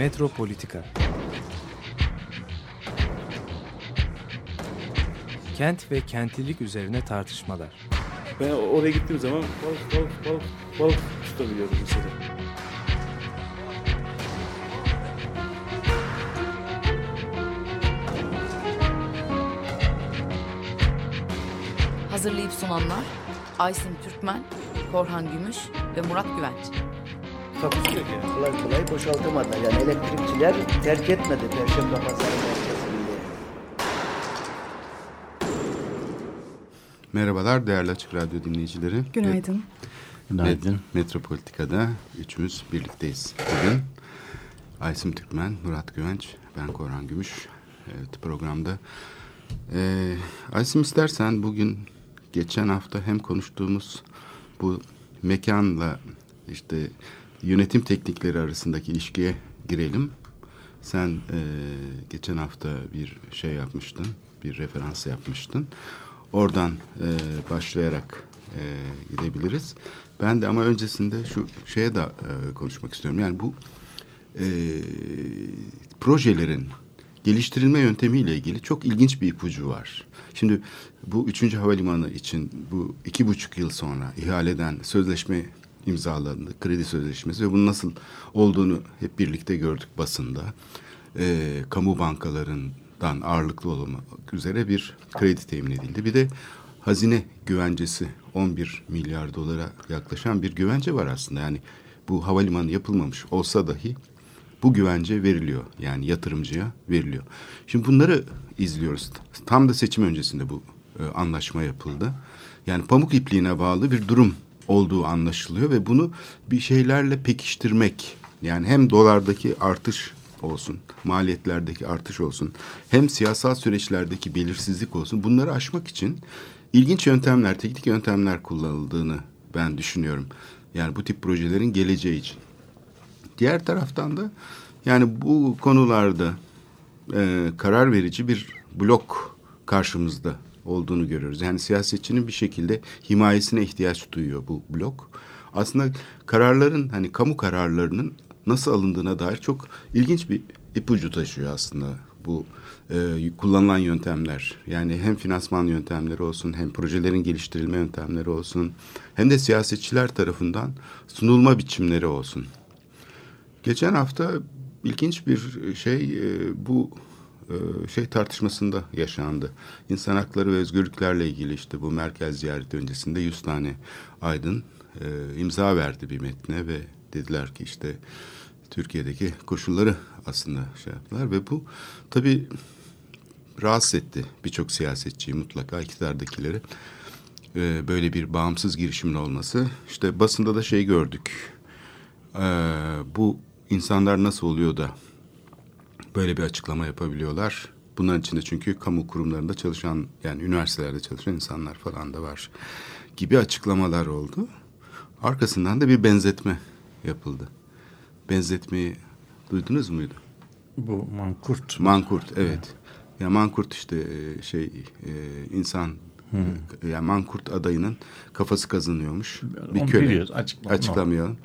Metropolitika Kent ve kentlilik üzerine tartışmalar. Ben oraya gittiğim zaman balık balık balık balık tutabiliyorum mesela. Hazırlayıp sunanlar Aysim Türkmen, Korhan Gümüş ve Murat Güvenç. Takusu yok yani. kolay kolay boşaltamadılar. Yani elektrikçiler terk etmedi Perşembe Pazarı merkezinde. Merhabalar değerli Açık Radyo dinleyicileri. Günaydın. Met- Metropolitika'da üçümüz birlikteyiz bugün. Aysim Türkmen, Murat Güvenç, ben Korhan Gümüş. Evet programda. Ee, Aysim istersen bugün geçen hafta hem konuştuğumuz bu mekanla işte yönetim teknikleri arasındaki ilişkiye girelim. Sen e, geçen hafta bir şey yapmıştın, bir referans yapmıştın. Oradan e, başlayarak e, gidebiliriz. Ben de ama öncesinde şu şeye de e, konuşmak istiyorum. Yani bu e, projelerin geliştirilme yöntemiyle ilgili çok ilginç bir ipucu var. Şimdi bu üçüncü havalimanı için bu iki buçuk yıl sonra ihaleden sözleşme imzalandı. Kredi sözleşmesi ve bunun nasıl olduğunu hep birlikte gördük basında. E, kamu bankalarından ağırlıklı olmak üzere bir kredi temin edildi. Bir de hazine güvencesi 11 milyar dolara yaklaşan bir güvence var aslında. Yani bu havalimanı yapılmamış olsa dahi bu güvence veriliyor. Yani yatırımcıya veriliyor. Şimdi bunları izliyoruz. Tam da seçim öncesinde bu e, anlaşma yapıldı. Yani pamuk ipliğine bağlı bir durum olduğu anlaşılıyor ve bunu bir şeylerle pekiştirmek yani hem dolardaki artış olsun, maliyetlerdeki artış olsun, hem siyasal süreçlerdeki belirsizlik olsun bunları aşmak için ilginç yöntemler, teknik yöntemler kullanıldığını ben düşünüyorum. Yani bu tip projelerin geleceği için. Diğer taraftan da yani bu konularda e, karar verici bir blok karşımızda olduğunu görüyoruz. Yani siyasetçinin bir şekilde himayesine ihtiyaç duyuyor bu blok. Aslında kararların hani kamu kararlarının nasıl alındığına dair çok ilginç bir ipucu taşıyor aslında bu e, kullanılan yöntemler. Yani hem finansman yöntemleri olsun hem projelerin geliştirilme yöntemleri olsun hem de siyasetçiler tarafından sunulma biçimleri olsun. Geçen hafta ilginç bir şey e, bu şey tartışmasında yaşandı. İnsan hakları ve özgürlüklerle ilgili işte bu merkez ziyareti öncesinde 100 tane aydın e, imza verdi bir metne ve dediler ki işte Türkiye'deki koşulları aslında şey yaptılar ve bu tabii rahatsız etti birçok siyasetçiyi mutlaka iktidardakileri e, böyle bir bağımsız girişimin olması. İşte basında da şey gördük. E, bu insanlar nasıl oluyor da böyle bir açıklama yapabiliyorlar? Bunların içinde çünkü kamu kurumlarında çalışan yani üniversitelerde çalışan insanlar falan da var gibi açıklamalar oldu. Arkasından da bir benzetme yapıldı. Benzetmeyi duydunuz muydu? Bu mankurt. Mankurt evet. Ya mankurt işte e, şey e, insan e, yani mankurt adayının kafası kazanıyormuş. Onu biliyoruz, açıklama- Açıklamayalım.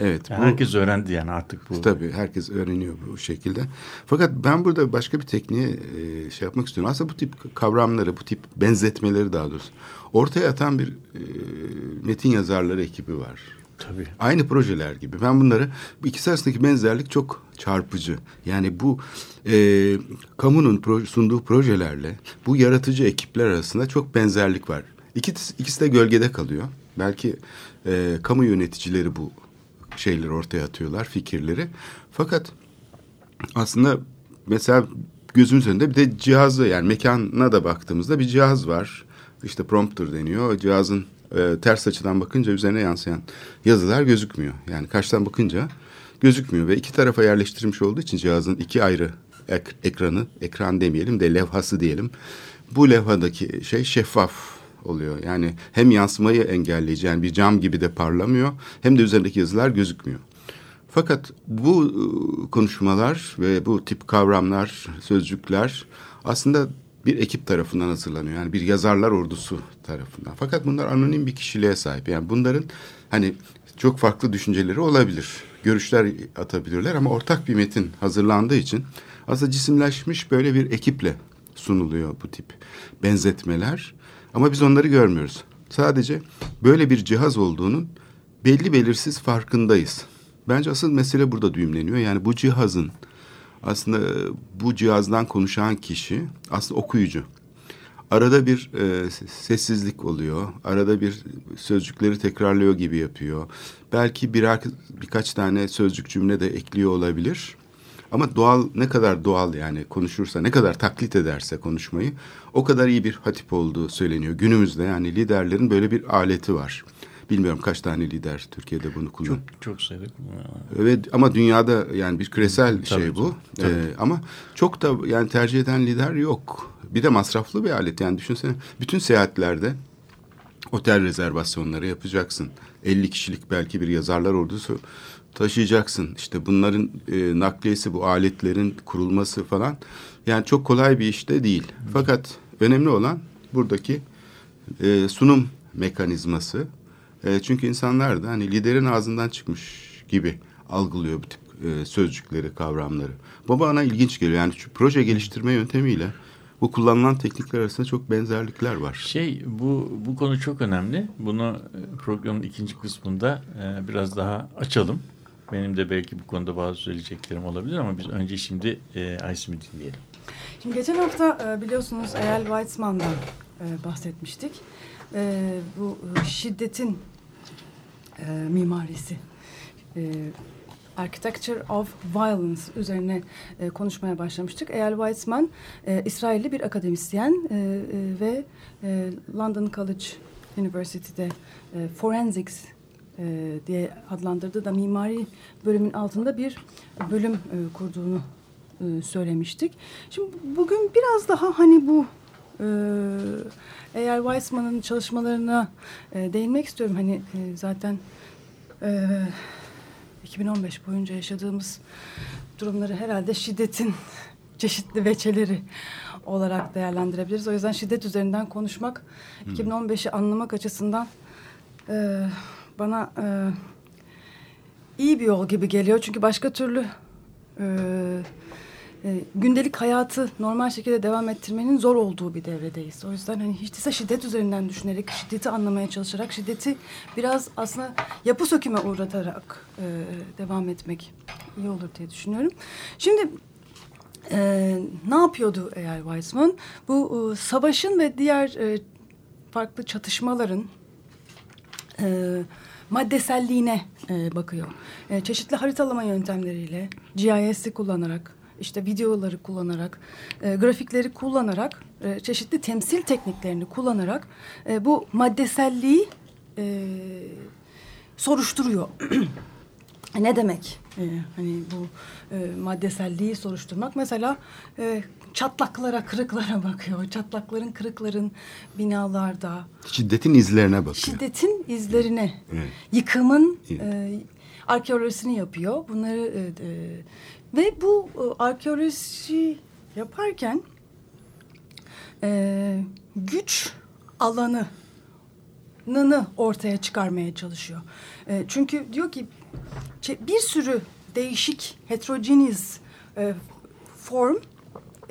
Evet. Yani bu- herkes öğrendi yani artık bu. Tabii herkes öğreniyor bu şekilde. Fakat ben burada başka bir tekniğe e, şey yapmak istiyorum. Aslında bu tip kavramları, bu tip benzetmeleri daha doğrusu ortaya atan bir e, metin yazarları ekibi var. Tabii. Aynı projeler gibi. Ben bunları bu ikisi arasındaki benzerlik çok çarpıcı. Yani bu e, kamunun pro- sunduğu projelerle bu yaratıcı ekipler arasında çok benzerlik var. İkisi, ikisi de gölgede kalıyor. Belki e, kamu yöneticileri bu şeyleri ortaya atıyorlar, fikirleri. Fakat aslında mesela gözümüz önünde bir de cihazı yani mekana da baktığımızda bir cihaz var. İşte prompter deniyor. O cihazın e, ters açıdan bakınca üzerine yansıyan yazılar gözükmüyor. Yani karşıdan bakınca gözükmüyor ve iki tarafa yerleştirilmiş olduğu için cihazın iki ayrı ek- ekranı, ekran demeyelim de levhası diyelim. Bu levhadaki şey şeffaf oluyor. Yani hem yansımayı engelleyici yani bir cam gibi de parlamıyor hem de üzerindeki yazılar gözükmüyor. Fakat bu e, konuşmalar ve bu tip kavramlar, sözcükler aslında bir ekip tarafından hazırlanıyor. Yani bir yazarlar ordusu tarafından. Fakat bunlar anonim bir kişiliğe sahip. Yani bunların hani çok farklı düşünceleri olabilir. Görüşler atabilirler ama ortak bir metin hazırlandığı için aslında cisimleşmiş böyle bir ekiple sunuluyor bu tip benzetmeler. Ama biz onları görmüyoruz. Sadece böyle bir cihaz olduğunun belli belirsiz farkındayız. Bence asıl mesele burada düğümleniyor. Yani bu cihazın aslında bu cihazdan konuşan kişi aslında okuyucu. Arada bir e, sessizlik oluyor. Arada bir sözcükleri tekrarlıyor gibi yapıyor. Belki birer birkaç tane sözcük cümle de ekliyor olabilir. Ama doğal ne kadar doğal yani konuşursa ne kadar taklit ederse konuşmayı o kadar iyi bir hatip olduğu söyleniyor. Günümüzde yani liderlerin böyle bir aleti var. Bilmiyorum kaç tane lider Türkiye'de bunu kullanıyor. Çok, çok sayıda kullanıyorlar. Evet ama dünyada yani bir küresel tabii, şey bu. Tabii. Ee, ama çok da yani tercih eden lider yok. Bir de masraflı bir alet yani düşünsene bütün seyahatlerde otel rezervasyonları yapacaksın. 50 kişilik belki bir yazarlar ordusu taşıyacaksın. İşte bunların e, nakliyesi, bu aletlerin kurulması falan yani çok kolay bir iş de değil. Fakat önemli olan buradaki e, sunum mekanizması. E, çünkü insanlar da hani liderin ağzından çıkmış gibi algılıyor bu tip e, sözcükleri, kavramları. Bu bana ilginç geliyor. Yani şu proje geliştirme yöntemiyle bu kullanılan teknikler arasında çok benzerlikler var. Şey bu bu konu çok önemli. Bunu e, programın ikinci kısmında e, biraz daha açalım. Benim de belki bu konuda bazı söyleyeceklerim olabilir ama biz önce şimdi e, Aysim'i dinleyelim. Şimdi geçen hafta e, biliyorsunuz Eyal Weizmann'dan e, bahsetmiştik. E, bu e, şiddetin e, mimarisi. E, Architecture of Violence üzerine e, konuşmaya başlamıştık. Eyal Weizmann e, İsrailli bir akademisyen e, e, ve e, London College University'de e, Forensics e, diye adlandırdığı da mimari bölümün altında bir bölüm e, kurduğunu e, söylemiştik. Şimdi bugün biraz daha hani bu e, eğer Weissman'ın çalışmalarına e, değinmek istiyorum. Hani e, zaten e, 2015 boyunca yaşadığımız durumları herhalde şiddetin çeşitli veçeleri olarak değerlendirebiliriz. O yüzden şiddet üzerinden konuşmak, hmm. 2015'i anlamak açısından e, bana e, iyi bir yol gibi geliyor. Çünkü başka türlü e, e, gündelik hayatı normal şekilde devam ettirmenin zor olduğu bir devredeyiz. O yüzden hani hiç değilse şiddet üzerinden düşünerek, şiddeti anlamaya çalışarak, şiddeti biraz aslında yapı söküme uğratarak e, devam etmek iyi olur diye düşünüyorum. Şimdi e, ne yapıyordu eğer Weizmann? Bu e, savaşın ve diğer e, farklı çatışmaların e, maddeselliğine e, bakıyor. E, çeşitli haritalama yöntemleriyle, GIS'i kullanarak, işte videoları kullanarak, e, grafikleri kullanarak, e, çeşitli temsil tekniklerini kullanarak e, bu maddeselliği e, soruşturuyor. ne demek? Ee, hani bu e, maddeselliği soruşturmak mesela e, çatlaklara, kırıklara bakıyor. Çatlakların, kırıkların binalarda. Şiddetin izlerine bakıyor. Şiddetin izlerine. Evet. Yıkımın e, arkeolojisini yapıyor. Bunları e, e, ve bu e, arkeoloji yaparken e, güç alanı nını ortaya çıkarmaya çalışıyor. E, çünkü diyor ki bir sürü değişik heterogeneous e, form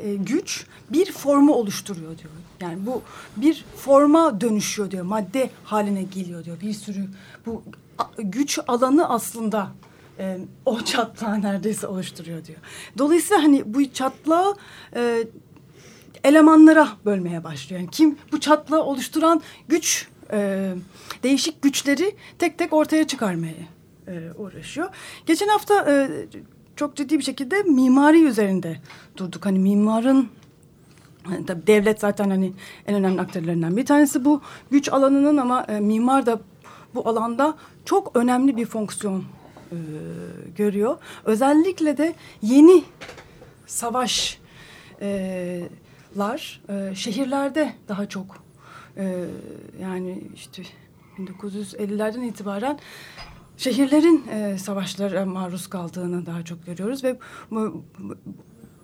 e, güç bir formu oluşturuyor diyor. Yani bu bir forma dönüşüyor diyor. Madde haline geliyor diyor. Bir sürü bu güç alanı aslında e, o çatlağı neredeyse oluşturuyor diyor. Dolayısıyla hani bu çatlağı e, elemanlara bölmeye başlıyor. Yani kim bu çatlağı oluşturan güç e, değişik güçleri tek tek ortaya çıkarmaya e, uğraşıyor. Geçen hafta e, çok ciddi bir şekilde mimari üzerinde durduk. Hani mimarın hani tabii devlet zaten hani en önemli aktörlerinden bir tanesi bu güç alanının ama e, mimar da bu alanda çok önemli bir fonksiyon e, görüyor. Özellikle de yeni savaşlar e, şehirlerde daha çok e, yani işte 1950'lerden itibaren şehirlerin e, savaşlara maruz kaldığını daha çok görüyoruz ve bu,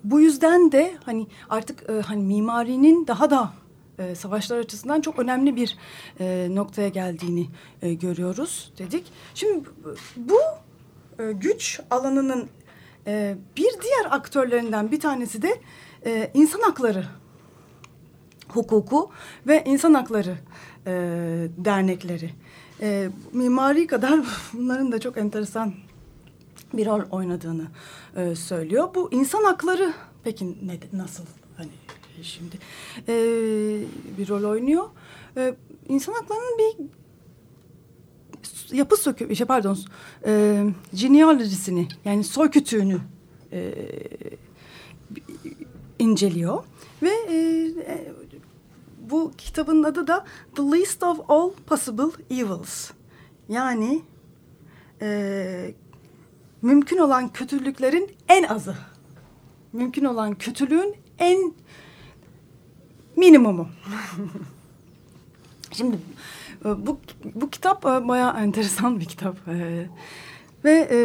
bu yüzden de hani artık e, hani mimarinin daha da e, savaşlar açısından çok önemli bir e, noktaya geldiğini e, görüyoruz dedik. Şimdi bu e, güç alanının e, bir diğer aktörlerinden bir tanesi de e, insan hakları hukuku ve insan hakları e, dernekleri. E, mimari kadar bunların da çok enteresan bir rol oynadığını e, söylüyor. Bu insan hakları peki ne, nasıl hani şimdi e, bir rol oynuyor? E, insan haklarının bir yapı sökü, şey pardon, e, genealojisini yani soy kütüğünü e, inceliyor ve e, bu kitabın adı da The Least of All Possible Evils. Yani e, mümkün olan kötülüklerin en azı. Mümkün olan kötülüğün en minimumu. Şimdi bu bu kitap bayağı enteresan bir kitap ee, ve e,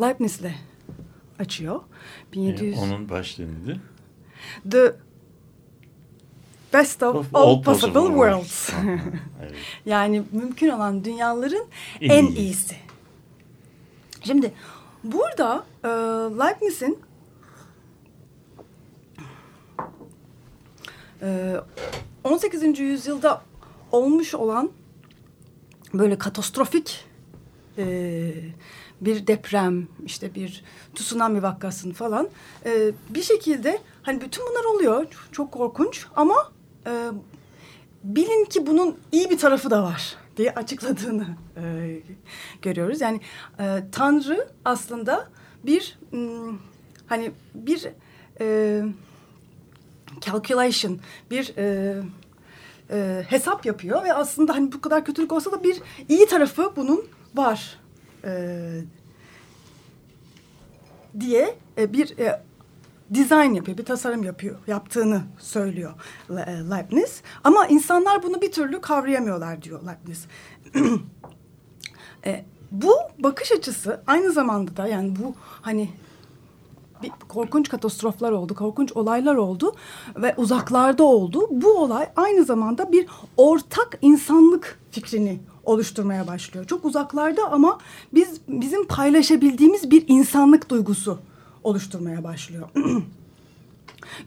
Leibniz'le açıyor. 1700 Yani onun başlığı nedir? The Best of, Of All, all Possible, possible Worlds. worlds. Evet. yani mümkün olan dünyaların En en, iyi. iyisi. Şimdi burada e, Leibniz'in e, 18. yüzyılda olmuş olan böyle katastrofik e, bir deprem, işte bir tsunami vakasını falan e, bir şekilde hani bütün bunlar oluyor. Çok korkunç ama e, bilin ki bunun iyi bir tarafı da var diye açıkladığını e, görüyoruz. Yani e, Tanrı aslında bir m, hani bir e, calculation, bir e, e, hesap yapıyor ve aslında hani bu kadar kötülük olsa da bir iyi tarafı bunun var e, diye e, bir e, design yapıyor, bir tasarım yapıyor, yaptığını söylüyor e, Leibniz. Ama insanlar bunu bir türlü kavrayamıyorlar diyor Leibniz. e, bu bakış açısı aynı zamanda da yani bu hani bir korkunç katastroflar oldu, korkunç olaylar oldu ve uzaklarda oldu. Bu olay aynı zamanda bir ortak insanlık fikrini oluşturmaya başlıyor. Çok uzaklarda ama biz bizim paylaşabildiğimiz bir insanlık duygusu oluşturmaya başlıyor.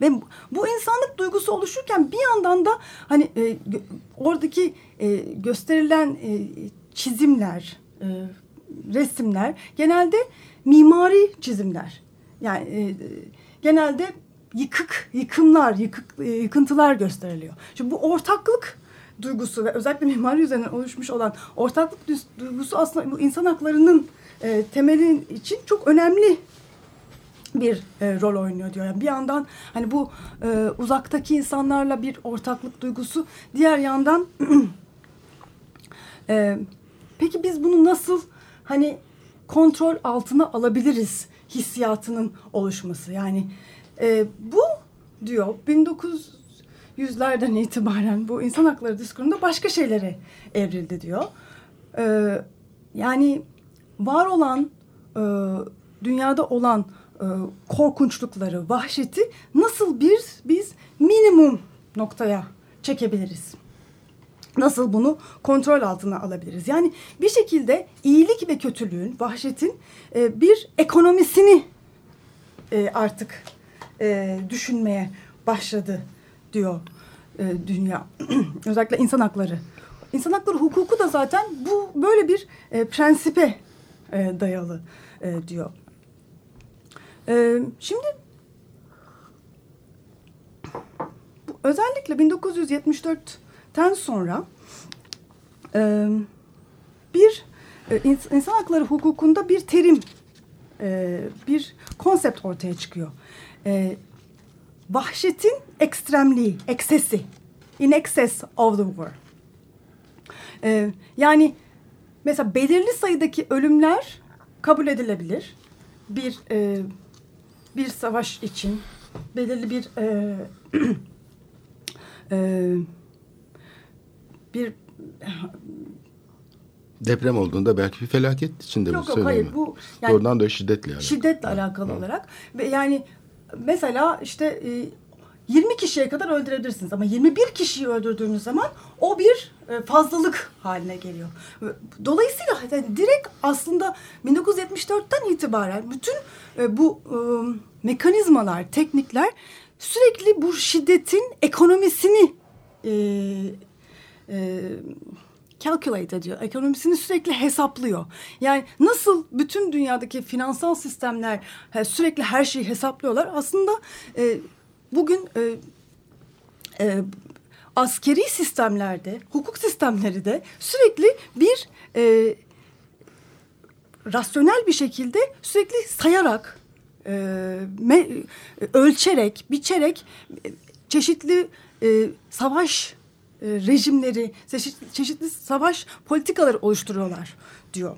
Ve bu insanlık duygusu oluşurken bir yandan da hani e, oradaki e, gösterilen e, çizimler, e, resimler genelde mimari çizimler. Yani e, genelde yıkık, yıkımlar, yıkık, e, yıkıntılar gösteriliyor. Şimdi bu ortaklık duygusu ve özellikle mimari üzerinden oluşmuş olan ortaklık duygusu aslında bu insan haklarının e, temeli için çok önemli bir e, rol oynuyor diyor. Yani bir yandan hani bu e, uzaktaki insanlarla bir ortaklık duygusu, diğer yandan e, peki biz bunu nasıl hani kontrol altına alabiliriz hissiyatının oluşması. Yani e, bu diyor 1900'lerden itibaren bu insan hakları diskurunda başka şeylere evrildi diyor. E, yani var olan e, dünyada olan e, korkunçlukları, vahşeti nasıl bir biz minimum noktaya çekebiliriz? Nasıl bunu kontrol altına alabiliriz? Yani bir şekilde iyilik ve kötülüğün, vahşetin e, bir ekonomisini e, artık düşünmeye başladı diyor dünya. Özellikle insan hakları. İnsan hakları hukuku da zaten bu böyle bir prensipe dayalı diyor. E, şimdi bu, özellikle 1974'ten sonra e, bir e, ins- insan hakları hukukunda bir terim, e, bir konsept ortaya çıkıyor. E, vahşetin ekstremliği, eksesi, in excess of the war. E, yani mesela belirli sayıdaki ölümler kabul edilebilir. Bir e, bir savaş için belirli bir e, e, bir Deprem olduğunda belki bir felaket içinde Yok bu yok söyleme. hayır bu yani Doğrudan da şiddetle alakalı. şiddetle alakalı olarak ve yani mesela işte e, 20 kişiye kadar öldürebilirsiniz ama 21 kişiyi öldürdüğünüz zaman o bir e, fazlalık haline geliyor. Dolayısıyla yani direkt aslında 1974'ten itibaren bütün e, bu e, mekanizmalar, teknikler sürekli bu şiddetin ekonomisini calculate ediyor. Ekonomisini sürekli hesaplıyor. Yani nasıl bütün dünyadaki finansal sistemler sürekli her şeyi hesaplıyorlar. Aslında e, bugün e, e, askeri sistemlerde, hukuk sistemleri de sürekli bir e, rasyonel bir şekilde sürekli sayarak, e, me, ölçerek, biçerek e, çeşitli e, savaş e, rejimleri, çeşitli, çeşitli savaş politikaları oluşturuyorlar diyor.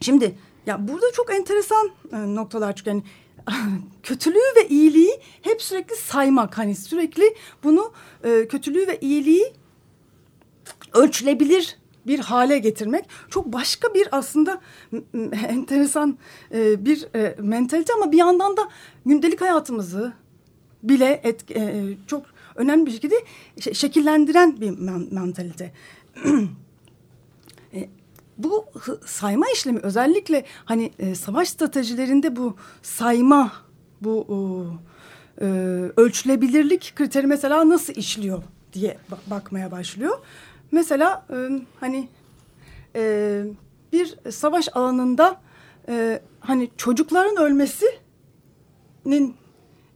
Şimdi ya burada çok enteresan e, noktalar çünkü yani kötülüğü ve iyiliği hep sürekli saymak hani sürekli bunu e, kötülüğü ve iyiliği ölçülebilir bir hale getirmek çok başka bir aslında enteresan e, bir e, mentalite ama bir yandan da gündelik hayatımızı bile et, e, çok önemli bir şekilde şekillendiren bir mentalite. bu sayma işlemi özellikle hani e, savaş stratejilerinde bu sayma, bu e, ölçülebilirlik kriteri mesela nasıl işliyor diye bakmaya başlıyor. Mesela e, hani e, bir savaş alanında e, hani çocukların ölmesinin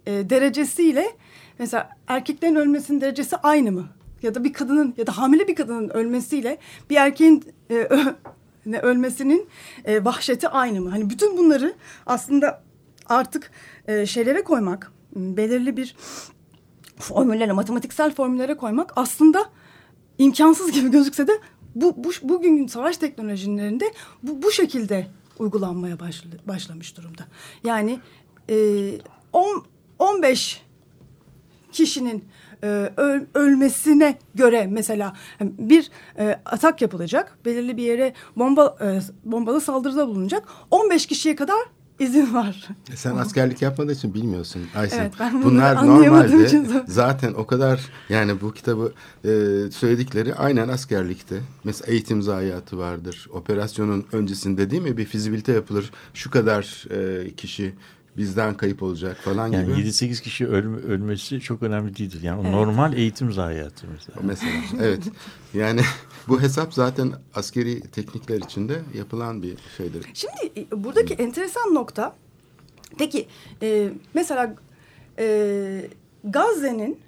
e, derecesiyle mesela erkeklerin ölmesinin derecesi aynı mı? Ya da bir kadının ya da hamile bir kadının ölmesiyle bir erkeğin e, ne ölmesinin e, vahşeti aynı mı? Hani bütün bunları aslında artık e, şeylere koymak, belirli bir formüllere, matematiksel formüllere koymak aslında imkansız gibi gözükse de bu, bu bugün savaş teknolojilerinde bu, bu şekilde uygulanmaya başla, başlamış durumda. Yani e, on, 15 kişinin e, öl, ölmesine göre mesela bir e, atak yapılacak. Belirli bir yere bomba e, bombalı saldırıda bulunacak. 15 kişiye kadar izin var. E sen askerlik yapmadığı için bilmiyorsun Aysen. Evet, ben Bunlar normalde zaten o kadar yani bu kitabı e, söyledikleri aynen askerlikte. Mesela eğitim zayiatı vardır. Operasyonun öncesinde değil mi bir fizibilite yapılır. Şu kadar e, kişi bizden kayıp olacak falan yani gibi. Yani 7-8 kişi ölme, ölmesi çok önemli değildir. Yani evet. normal eğitim zayiatı mesela. Mesela evet. Yani bu hesap zaten askeri teknikler içinde yapılan bir şeydir. Şimdi e, buradaki Hı. enteresan nokta peki e, mesela e, Gazze'nin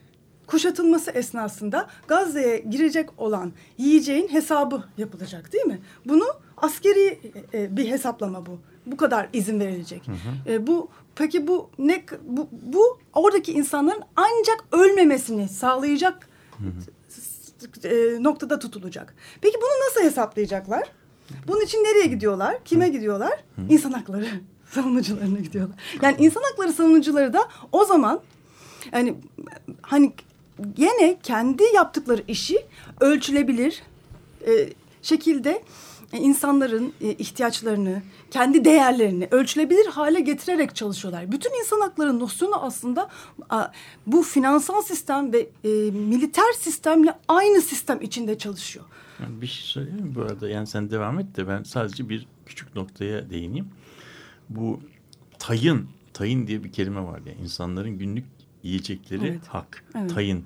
kuşatılması esnasında Gazze'ye girecek olan yiyeceğin hesabı yapılacak değil mi? Bunu askeri e, bir hesaplama bu. Bu kadar izin verilecek. Hı hı. E, bu peki bu ne bu, bu oradaki insanların ancak ölmemesini sağlayacak hı hı. E, noktada tutulacak. Peki bunu nasıl hesaplayacaklar? Bunun için nereye gidiyorlar? Kime gidiyorlar? Hı. İnsan hakları savunucularına gidiyorlar. Yani insan hakları savunucuları da o zaman yani hani gene kendi yaptıkları işi ölçülebilir e, şekilde insanların e, ihtiyaçlarını, kendi değerlerini ölçülebilir hale getirerek çalışıyorlar. Bütün insan hakları nosyonu aslında bu finansal sistem ve e, militer sistemle aynı sistem içinde çalışıyor. bir şey söyleyeyim mi bu arada? Yani sen devam et de ben sadece bir küçük noktaya değineyim. Bu tayın, tayın diye bir kelime var. Yani insanların günlük yiyecekleri evet. hak. Evet. Tayın.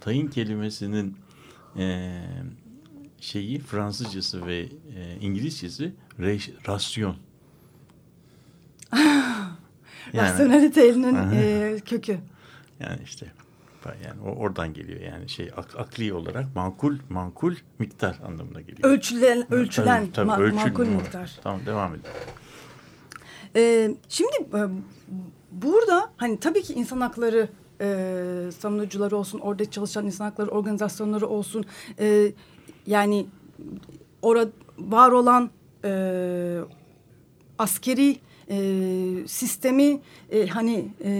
Tayın kelimesinin e, şeyi Fransızcası ve e, İngilizcesi re, rasyon. yani, Rasyonelitenin e, kökü. Yani işte yani o oradan geliyor yani şey ak, akli olarak makul makul miktar anlamına geliyor. Ölçülen ölçülen tabii, tabii, ma ölçül, makul miktar. Tamam devam edelim. Ee, şimdi e, burada hani tabii ki insan hakları e, savunucuları olsun, orada çalışan insan hakları organizasyonları olsun, e, yani orada var olan e, askeri e, sistemi e, hani e,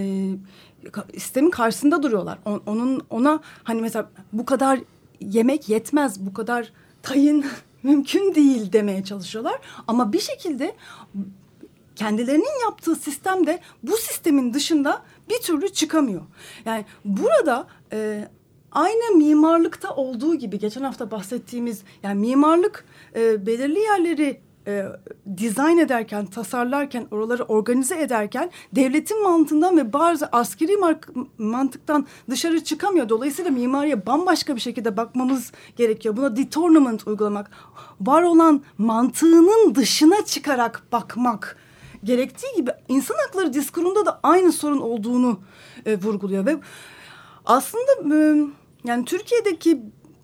sistemin karşısında duruyorlar. On, onun ona hani mesela bu kadar yemek yetmez, bu kadar tayın mümkün değil demeye çalışıyorlar. Ama bir şekilde kendilerinin yaptığı sistemde bu sistemin dışında bir türlü çıkamıyor. Yani burada e, aynı mimarlıkta olduğu gibi geçen hafta bahsettiğimiz yani mimarlık e, belirli yerleri e, dizayn ederken, tasarlarken, oraları organize ederken devletin mantığından ve bazı askeri mantıktan dışarı çıkamıyor. Dolayısıyla mimariye bambaşka bir şekilde bakmamız gerekiyor. Buna detournament uygulamak, var olan mantığının dışına çıkarak bakmak gerektiği gibi insan hakları diskurunda da aynı sorun olduğunu e, vurguluyor ve aslında e, yani Türkiye'deki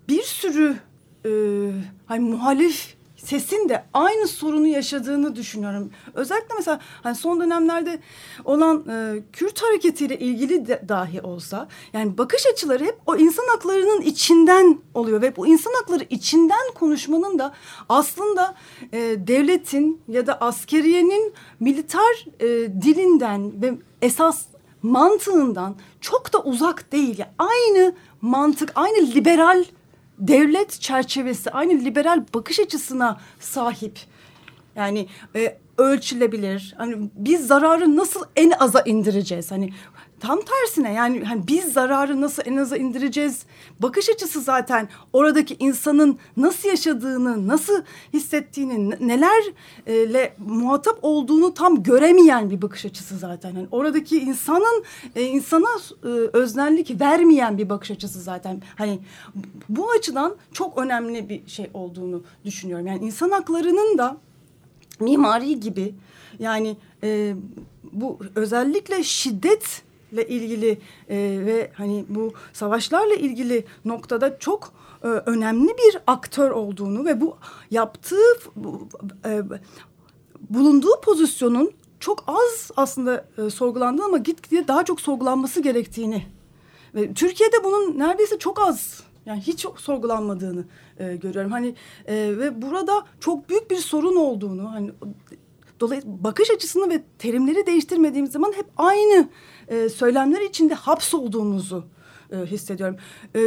bir sürü e, hani muhalif sesin de aynı sorunu yaşadığını düşünüyorum. Özellikle mesela hani son dönemlerde olan e, Kürt hareketiyle ilgili de, dahi olsa yani bakış açıları hep o insan haklarının içinden oluyor ve bu insan hakları içinden konuşmanın da aslında e, devletin ya da askeriyenin militer e, dilinden ve esas mantığından çok da uzak değil. Yani aynı mantık, aynı liberal devlet çerçevesi aynı liberal bakış açısına sahip. Yani e, ölçülebilir. Hani biz zararı nasıl en aza indireceğiz? Hani tam tersine yani hani biz zararı nasıl en aza indireceğiz? Bakış açısı zaten oradaki insanın nasıl yaşadığını, nasıl hissettiğini, nelerle muhatap olduğunu tam göremeyen bir bakış açısı zaten. Yani oradaki insanın e, insana e, öznellik vermeyen bir bakış açısı zaten. Hani bu açıdan çok önemli bir şey olduğunu düşünüyorum. Yani insan haklarının da mimari gibi yani e, bu özellikle şiddetle ilgili e, ve hani bu savaşlarla ilgili noktada çok e, önemli bir aktör olduğunu ve bu yaptığı bu, e, bulunduğu pozisyonun çok az aslında e, sorgulandığını ama gitgide daha çok sorgulanması gerektiğini ve Türkiye'de bunun neredeyse çok az yani hiç sorgulanmadığını e, görüyorum. Hani e, ve burada çok büyük bir sorun olduğunu hani dolayısıyla bakış açısını ve terimleri değiştirmediğimiz zaman hep aynı e, söylemler içinde hapsolduğumuzu e, hissediyorum. E,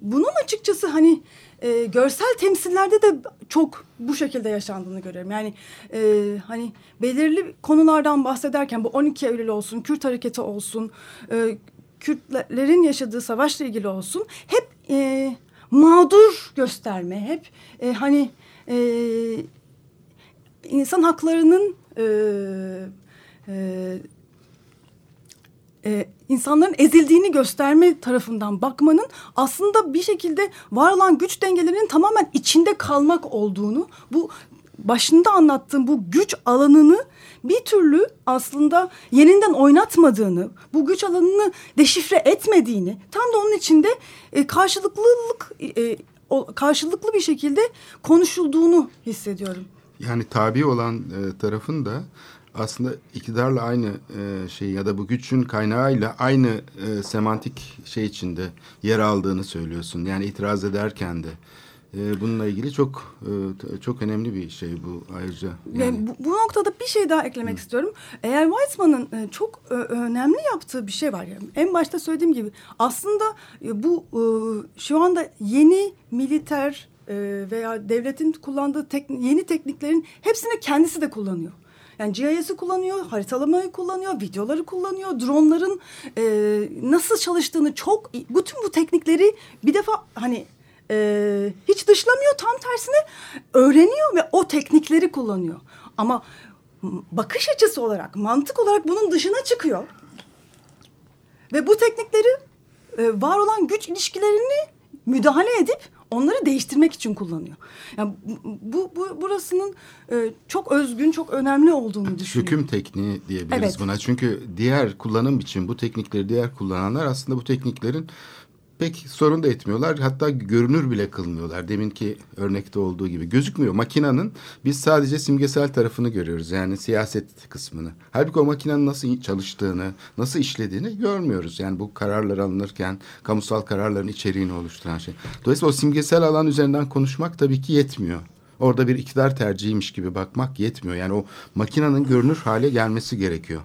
bunun açıkçası hani e, görsel temsillerde de çok bu şekilde yaşandığını görüyorum. Yani e, hani belirli konulardan bahsederken bu 12 Eylül olsun, Kürt hareketi olsun, e, Kürtlerin yaşadığı savaşla ilgili olsun hep e, mağdur gösterme, hep e, hani e, insan haklarının e, e, e, insanların ezildiğini gösterme tarafından bakmanın aslında bir şekilde var olan güç dengelerinin tamamen içinde kalmak olduğunu, bu başında anlattığım bu güç alanını bir türlü aslında yerinden oynatmadığını, bu güç alanını deşifre etmediğini, tam da onun içinde e, karşılıklılık e, o, karşılıklı bir şekilde konuşulduğunu hissediyorum. Yani tabi olan e, tarafın da aslında iktidarla aynı e, şey ya da bu gücün kaynağıyla aynı e, semantik şey içinde yer aldığını söylüyorsun. Yani itiraz ederken de e, bununla ilgili çok e, çok önemli bir şey bu ayrıca. Yani. bu, bu noktada bir şey daha eklemek Hı. istiyorum. Eğer Weizmann'ın e, çok e, önemli yaptığı bir şey var. Yani en başta söylediğim gibi aslında e, bu e, şu anda yeni militer e, veya devletin kullandığı tek, yeni tekniklerin hepsini kendisi de kullanıyor. Yani GIS'i kullanıyor, haritalamayı kullanıyor, videoları kullanıyor, dronların e, nasıl çalıştığını çok bütün bu teknikleri bir defa hani e, hiç dışlamıyor tam tersine öğreniyor ve o teknikleri kullanıyor. Ama bakış açısı olarak, mantık olarak bunun dışına çıkıyor. Ve bu teknikleri e, var olan güç ilişkilerini müdahale edip onları değiştirmek için kullanıyor. Yani bu, bu burasının e, çok özgün, çok önemli olduğunu düşünüyorum. Hüküm tekniği diyebiliriz evet. buna. Çünkü diğer kullanım için bu teknikleri diğer kullananlar aslında bu tekniklerin pek sorun da etmiyorlar. Hatta görünür bile kılmıyorlar. Deminki örnekte olduğu gibi. Gözükmüyor. Makinanın biz sadece simgesel tarafını görüyoruz. Yani siyaset kısmını. Halbuki o makinenin nasıl çalıştığını, nasıl işlediğini görmüyoruz. Yani bu kararlar alınırken kamusal kararların içeriğini oluşturan şey. Dolayısıyla o simgesel alan üzerinden konuşmak tabii ki yetmiyor. Orada bir iktidar tercihiymiş gibi bakmak yetmiyor. Yani o makinenin görünür hale gelmesi gerekiyor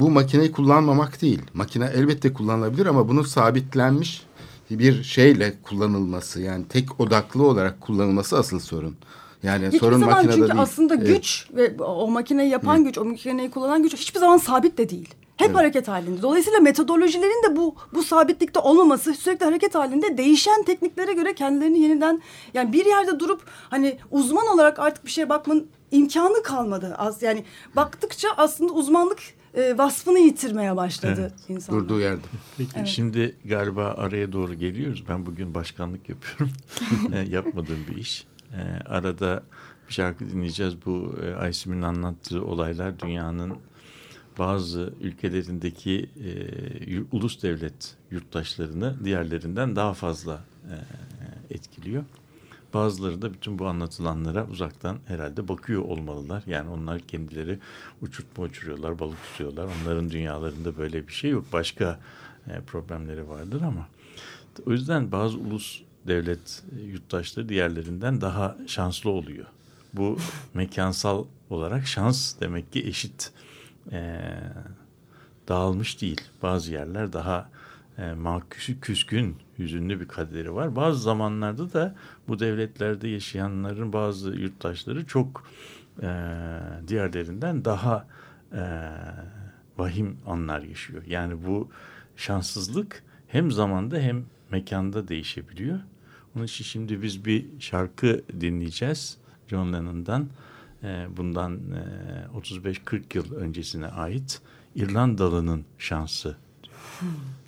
bu makineyi kullanmamak değil. Makine elbette kullanılabilir ama bunun sabitlenmiş bir şeyle kullanılması yani tek odaklı olarak kullanılması asıl sorun. Yani Hiçbir sorun zaman makinede çünkü değil. aslında Evet. güç ve o makineyi yapan güç, o makineyi kullanan güç hiçbir zaman sabit de değil. Hep hareket halinde. Dolayısıyla metodolojilerin de bu bu sabitlikte olmaması sürekli hareket halinde değişen tekniklere göre kendilerini yeniden yani bir yerde durup hani uzman olarak artık bir şeye bakmanın imkanı kalmadı. Az yani baktıkça aslında uzmanlık e, vasfını yitirmeye başladı insanlar. Durduğu yerde. Peki şimdi galiba araya doğru geliyoruz. Ben bugün başkanlık yapıyorum. E, Yapmadığım bir iş. E, arada bir şarkı dinleyeceğiz. Bu e, Aysim'in anlattığı olaylar dünyanın bazı ülkelerindeki e, ulus devlet yurttaşlarını diğerlerinden daha fazla e, etkiliyor. Bazıları da bütün bu anlatılanlara uzaktan herhalde bakıyor olmalılar. Yani onlar kendileri uçurtma uçuruyorlar, balık tutuyorlar. Onların dünyalarında böyle bir şey yok. Başka e, problemleri vardır ama o yüzden bazı ulus devlet e, yurttaşları diğerlerinden daha şanslı oluyor. Bu mekansal olarak şans demek ki eşit e, dağılmış değil. Bazı yerler daha e, küskün, hüzünlü bir kaderi var. Bazı zamanlarda da bu devletlerde yaşayanların bazı yurttaşları çok e, diğerlerinden daha e, vahim anlar yaşıyor. Yani bu şanssızlık hem zamanda hem mekanda değişebiliyor. Onun için şimdi biz bir şarkı dinleyeceğiz John Lennon'dan. E, bundan e, 35-40 yıl öncesine ait İrlandalı'nın şansı. If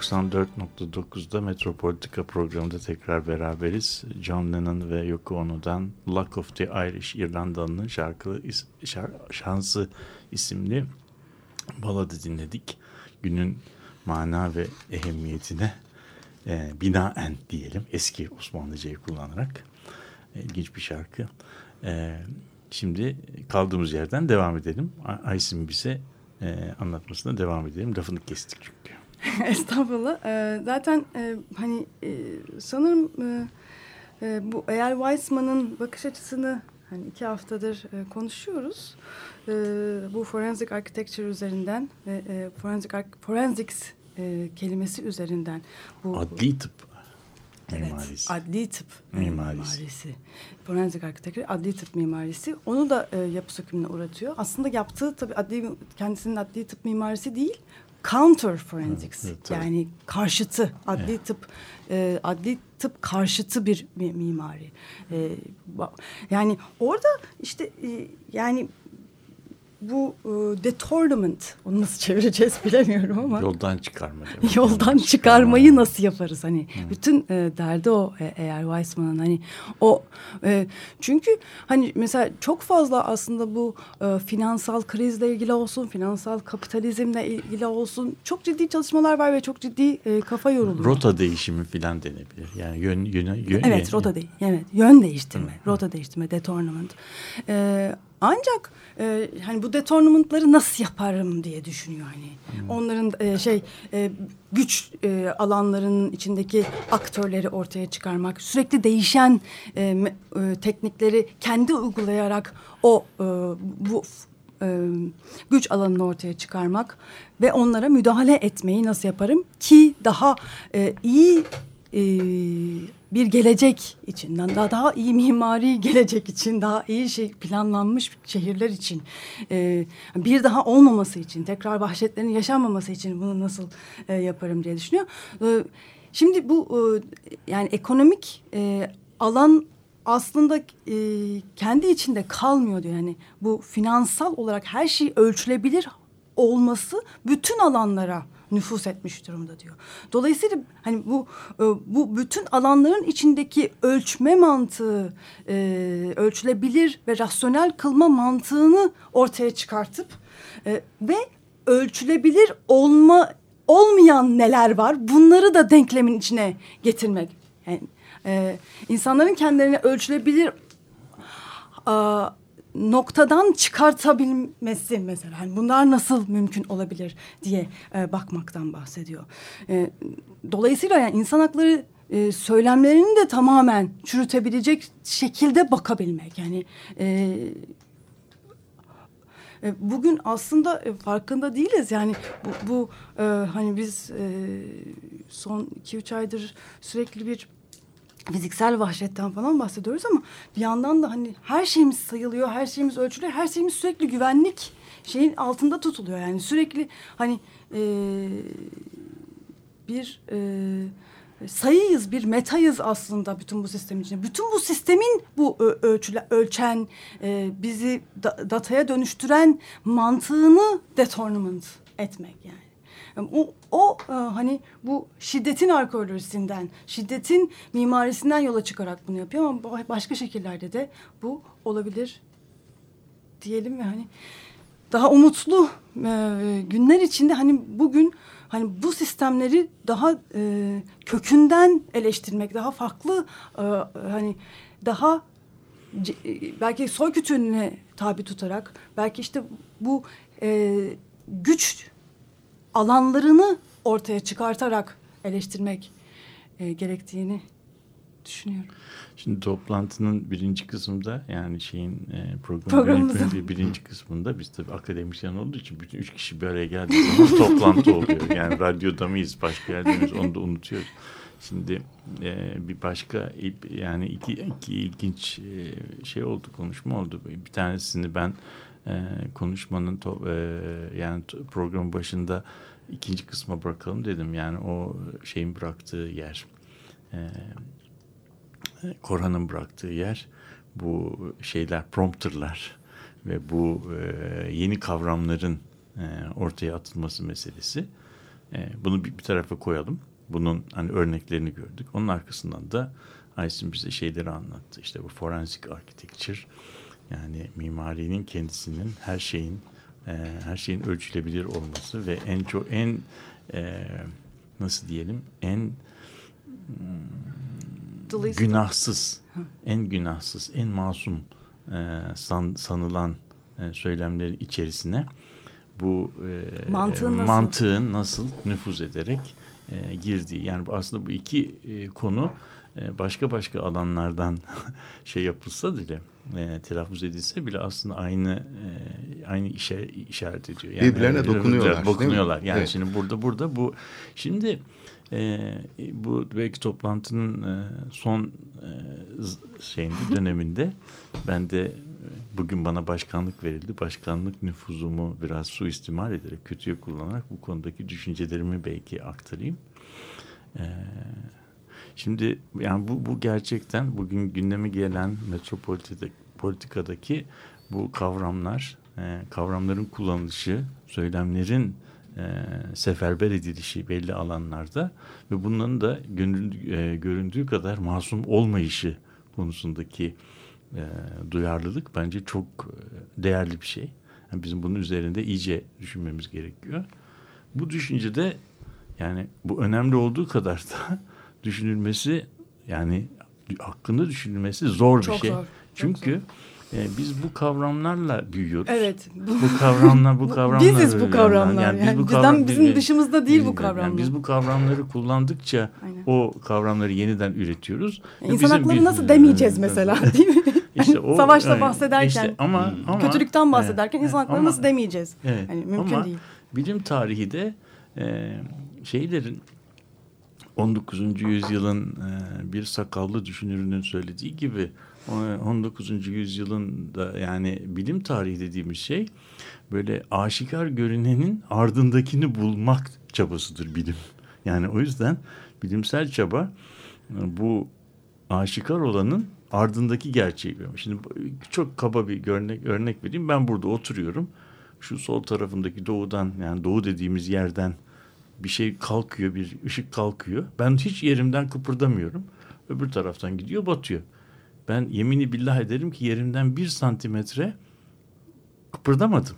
94.9'da Metropolitika programında tekrar beraberiz. John Lennon ve Yoko Ono'dan Luck of the Irish İrlandalı'nın şarkı is- şar- şansı isimli baladı dinledik. Günün mana ve ehemmiyetine e, binaen diyelim eski Osmanlıcayı kullanarak E, ilginç bir şarkı. E, Şimdi kaldığımız yerden devam edelim. A- Aysin bize e, anlatmasına devam edelim. Lafını kestik çünkü. Estağfurullah. Ee, zaten e, hani e, sanırım e, e, bu eğer Weissman'ın bakış açısını hani iki haftadır e, konuşuyoruz. E, bu forensic architecture üzerinden ve e, forensic forensics e, kelimesi üzerinden bu Adli tıp Evet, mimarisi. adli tıp e, Mimarisi. mimarisi. Forensic architecture, adli tıp mimarisi. Onu da e, yapı sökümüne uğratıyor. Aslında yaptığı tabii adli, kendisinin adli tıp mimarisi değil, counter forensics. Evet, yani karşıtı, adli Evet. tıp e, adli tıp karşıtı bir mi- mimari. E, yani orada işte e, yani bu e, detornament, onu nasıl çevireceğiz bilemiyorum ama. Yoldan çıkarma. demek. Yoldan çıkarmayı nasıl yaparız hani bütün e, derdi o e, eğer Weissman'ın hani o e, çünkü hani mesela çok fazla aslında bu e, finansal krizle ilgili olsun finansal kapitalizmle ilgili olsun çok ciddi çalışmalar var ve çok ciddi e, kafa yoruluyor. Rota değişimi filan denebilir. Yani yön, yön, yön Evet rota değil. Evet yön değiştirme, rota değiştirme, detornament. Ee, ancak e, hani bu detornamentları nasıl yaparım diye düşünüyor hani. Onların e, şey e, güç e, alanlarının içindeki aktörleri ortaya çıkarmak, sürekli değişen e, e, teknikleri kendi uygulayarak o e, bu e, güç alanını ortaya çıkarmak ve onlara müdahale etmeyi nasıl yaparım ki daha e, iyi e, bir gelecek için, daha daha iyi mimari gelecek için, daha iyi şey planlanmış şehirler için, e, bir daha olmaması için, tekrar vahşetlerin yaşanmaması için bunu nasıl e, yaparım diye düşünüyor. E, şimdi bu e, yani ekonomik e, alan aslında e, kendi içinde kalmıyor diyor. Yani bu finansal olarak her şey ölçülebilir olması bütün alanlara nüfus etmiş durumda diyor. Dolayısıyla hani bu e, bu bütün alanların içindeki ölçme mantığı, e, ölçülebilir ve rasyonel kılma mantığını ortaya çıkartıp e, ve ölçülebilir olma olmayan neler var bunları da denklemin içine getirmek. Yani insanların kendilerini ölçülebilir noktadan çıkartabilmesi mesela. Hani bunlar nasıl mümkün olabilir diye e, bakmaktan bahsediyor. E, dolayısıyla yani insan hakları e, söylemlerini de tamamen çürütebilecek şekilde bakabilmek. Yani e, e, Bugün aslında e, farkında değiliz. Yani bu, bu e, hani biz e, son iki üç aydır sürekli bir fiziksel vahşetten falan bahsediyoruz ama bir yandan da hani her şeyimiz sayılıyor, her şeyimiz ölçülüyor, her şeyimiz sürekli güvenlik şeyin altında tutuluyor. Yani sürekli hani e, bir e, sayıyız, bir metayız aslında bütün bu sistemin içinde. Bütün bu sistemin bu ölçüle, ölçen, e, bizi da- dataya dönüştüren mantığını detornament etmek yani. O, o e, hani bu şiddetin arkeolojisinden, şiddetin mimarisinden yola çıkarak bunu yapıyor ama ba- başka şekillerde de bu olabilir diyelim ve hani daha umutlu e, günler içinde hani bugün hani bu sistemleri daha e, kökünden eleştirmek, daha farklı e, hani daha e, belki soy kütüğüne tabi tutarak belki işte bu e, güç alanlarını ortaya çıkartarak eleştirmek e, gerektiğini düşünüyorum. Şimdi toplantının birinci kısmında yani şeyin e, programın birinci kısmında biz tabii akademisyen olduğu için bütün üç kişi bir araya geldiği zaman toplantı oluyor. Yani radyoda mıyız başka yerde miyiz onu da unutuyoruz. Şimdi e, bir başka yani iki, iki ilginç e, şey oldu konuşma oldu. Bir tanesini ben e, konuşmanın to, e, yani programın başında ikinci kısma bırakalım dedim. Yani o şeyin bıraktığı yer. E, Korhan'ın bıraktığı yer bu şeyler prompterlar ve bu e, yeni kavramların e, ortaya atılması meselesi. E, bunu bir, bir tarafa koyalım. Bunun hani örneklerini gördük. Onun arkasından da Aysin bize şeyleri anlattı. İşte bu forensic architecture yani mimarinin kendisinin her şeyin e, her şeyin ölçülebilir olması ve en çok en e, nasıl diyelim en Dolayısıyla günahsız, en günahsız, en masum e, san, sanılan e, söylemlerin içerisine bu e, Mantığın nasıl? mantığın nasıl nüfuz ederek e, girdiği. Yani aslında bu iki e, konu e, başka başka alanlardan şey yapılsa bile e, telaffuz edilse bile aslında aynı e, aynı işe işaret ediyor. Birbirlerine evet, dokunuyorlar? Dokunuyorlar. Yani Evet. şimdi burada burada bu şimdi e, bu belki toplantının e, son e, şeyinde döneminde ben de e, bugün bana başkanlık verildi. Başkanlık nüfuzumu biraz suistimal ederek kötüye kullanarak bu konudaki düşüncelerimi belki aktarayım. E, Şimdi yani bu, bu gerçekten bugün gündeme gelen metropolitikadaki politikadaki bu kavramlar, e, kavramların kullanılışı, söylemlerin e, seferber edilişi belli alanlarda ve bunların da göründüğü, e, göründüğü kadar masum olmayışı konusundaki e, duyarlılık bence çok e, değerli bir şey. Yani bizim bunun üzerinde iyice düşünmemiz gerekiyor. Bu düşüncede yani bu önemli olduğu kadar da düşünülmesi yani hakkında düşünülmesi zor bir Çok şey. zor, Çünkü e, biz bu kavramlarla büyüyoruz. Evet. Bu kavramlar bu kavramlar Biziz bu kavramlar. Yani bizden- bizim dışımızda değil bu Yani kavramlar. biz bu kavramları kullandıkça Aynen. o kavramları yeniden üretiyoruz. Ve İnsan hakları bir- nasıl demeyeceğiz mesela değil mi? İşte o- Savaşla yani bahsederken, işte ama, ama kötülükten bahsederken Evet, insan hakları ama- nasıl demeyeceğiz? Evet. Hani mümkün Ama değil. bilim tarihi de e, şeylerin 19. yüzyılın e, bir sakallı düşünürünün söylediği gibi o 19. yüzyılın da yani bilim tarihi dediğimiz şey böyle aşikar görünenin ardındakini bulmak çabasıdır bilim. Yani o yüzden bilimsel çaba e, bu aşikar olanın ardındaki gerçeği. Şimdi çok kaba bir örnek, örnek vereyim. Ben burada oturuyorum. Şu sol tarafındaki doğudan yani doğu dediğimiz yerden bir şey kalkıyor, bir ışık kalkıyor. Ben hiç yerimden kıpırdamıyorum. Öbür taraftan gidiyor, batıyor. Ben yemini billah ederim ki yerimden bir santimetre kıpırdamadım.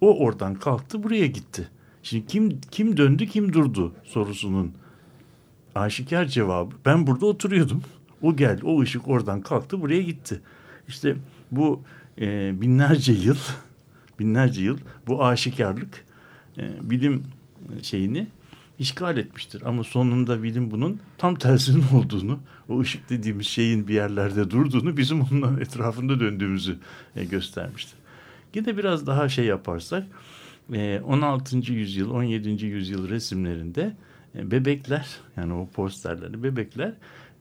O oradan kalktı, buraya gitti. Şimdi kim kim döndü, kim durdu sorusunun aşikar cevabı. Ben burada oturuyordum. O geldi, o ışık oradan kalktı, buraya gitti. İşte bu e, binlerce yıl, binlerce yıl bu aşikarlık e, bilim şeyini işgal etmiştir. Ama sonunda bilim bunun tam tersinin olduğunu, o ışık dediğimiz şeyin bir yerlerde durduğunu, bizim onun etrafında döndüğümüzü e, göstermiştir. Yine biraz daha şey yaparsak, e, 16. yüzyıl, 17. yüzyıl resimlerinde e, bebekler, yani o posterleri bebekler,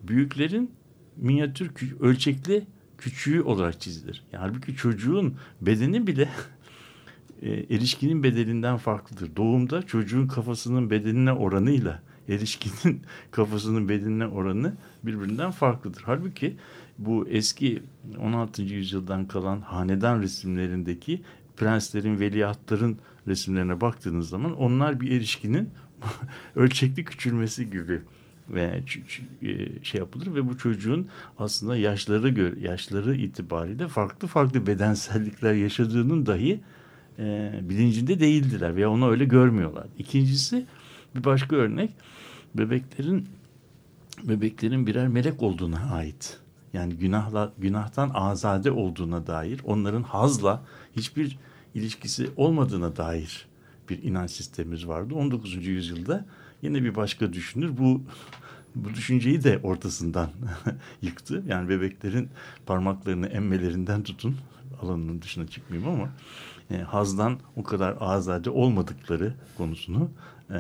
büyüklerin minyatür ölçekli küçüğü olarak çizilir. Halbuki çocuğun bedeni bile e, erişkinin bedeninden farklıdır. Doğumda çocuğun kafasının bedenine oranıyla erişkinin kafasının bedenine oranı birbirinden farklıdır. Halbuki bu eski 16. yüzyıldan kalan hanedan resimlerindeki prenslerin, veliahtların resimlerine baktığınız zaman onlar bir erişkinin ölçekli küçülmesi gibi ve e, şey yapılır ve bu çocuğun aslında yaşları gö- yaşları itibariyle farklı farklı bedensellikler yaşadığının dahi e, bilincinde değildiler veya onu öyle görmüyorlar. İkincisi bir başka örnek bebeklerin bebeklerin birer melek olduğuna ait. Yani günahla günahtan azade olduğuna dair, onların hazla hiçbir ilişkisi olmadığına dair bir inanç sistemimiz vardı. 19. yüzyılda yine bir başka düşünür bu bu düşünceyi de ortasından yıktı. Yani bebeklerin parmaklarını emmelerinden tutun alanının dışına çıkmayayım ama e, hazdan o kadar azade olmadıkları konusunu e,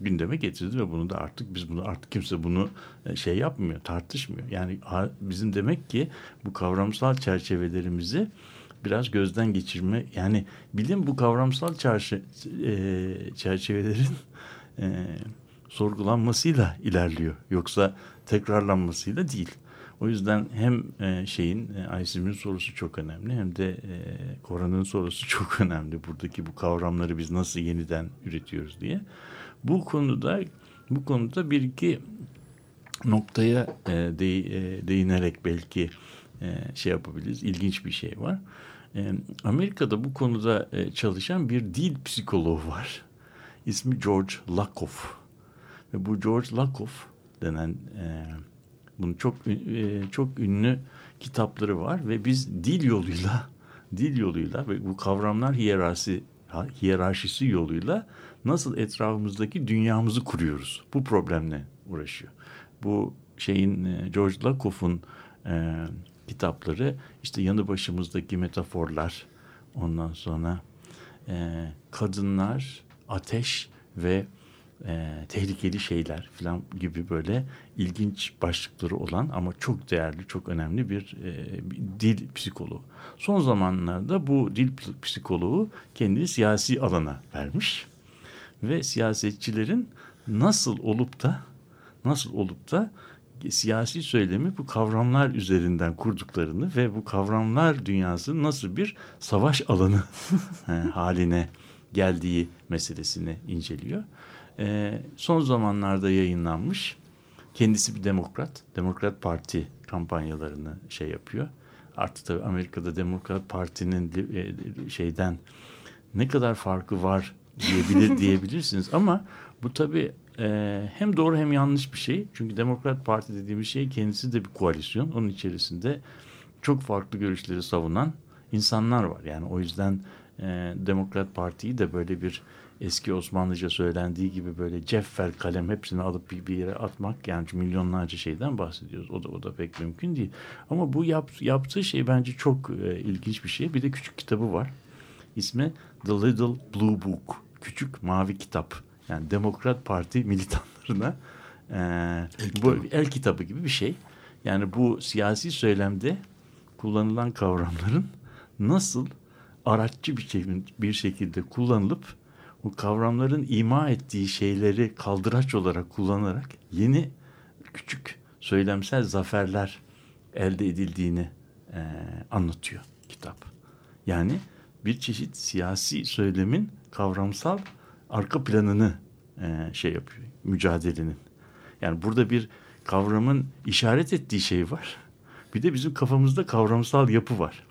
gündeme getirdi ve bunu da artık biz bunu artık kimse bunu e, şey yapmıyor, tartışmıyor. Yani bizim demek ki bu kavramsal çerçevelerimizi biraz gözden geçirme yani bilim bu kavramsal çarşı, e, çerçevelerin e, sorgulanmasıyla ilerliyor. Yoksa tekrarlanmasıyla değil. O yüzden hem e, şeyin e, Aysim'in sorusu çok önemli hem de e, Koran'ın sorusu çok önemli. Buradaki bu kavramları biz nasıl yeniden üretiyoruz diye. Bu konuda bu konuda bir iki noktaya değ- değinerek belki şey yapabiliriz. İlginç bir şey var. Amerika'da bu konuda çalışan bir dil psikoloğu var. İsmi George Lakoff. Ve bu George Lakoff denen e, bunu çok e, çok ünlü kitapları var ve biz dil yoluyla dil yoluyla ve bu kavramlar hiyerarşisi hiyerarşisi yoluyla nasıl etrafımızdaki dünyamızı kuruyoruz. Bu problemle uğraşıyor. Bu şeyin e, George Lakoff'un e, kitapları işte yanı başımızdaki metaforlar ondan sonra e, kadınlar, ateş ve e, tehlikeli şeyler falan gibi böyle ilginç başlıkları olan ama çok değerli, çok önemli bir, e, bir dil psikoloğu. Son zamanlarda bu dil psikoloğu kendini siyasi alana vermiş ve siyasetçilerin nasıl olup da nasıl olup da siyasi söylemi bu kavramlar üzerinden kurduklarını ve bu kavramlar dünyası nasıl bir savaş alanı e, haline geldiği meselesini inceliyor. E, son zamanlarda yayınlanmış. Kendisi bir demokrat. Demokrat Parti kampanyalarını şey yapıyor. Artık tabii Amerika'da Demokrat Parti'nin e, şeyden ne kadar farkı var diyebilir diyebilirsiniz ama bu tabii e, hem doğru hem yanlış bir şey. Çünkü Demokrat Parti dediğimiz şey kendisi de bir koalisyon. Onun içerisinde çok farklı görüşleri savunan insanlar var. Yani o yüzden e, Demokrat Parti'yi de böyle bir eski Osmanlıca söylendiği gibi böyle ceffer kalem hepsini alıp bir, bir yere atmak yani milyonlarca şeyden bahsediyoruz. O da o da pek mümkün değil. Ama bu yap, yaptığı şey bence çok e, ilginç bir şey. Bir de küçük kitabı var. İsmi The Little Blue Book. Küçük mavi kitap. Yani Demokrat Parti militanlarına e, el bu el kitabı gibi bir şey. Yani bu siyasi söylemde kullanılan kavramların nasıl araççı bir, şey, bir şekilde kullanılıp bu kavramların ima ettiği şeyleri kaldıraç olarak kullanarak yeni küçük söylemsel zaferler elde edildiğini e, anlatıyor kitap. Yani bir çeşit siyasi söylemin kavramsal arka planını e, şey yapıyor mücadelenin. Yani burada bir kavramın işaret ettiği şey var. Bir de bizim kafamızda kavramsal yapı var.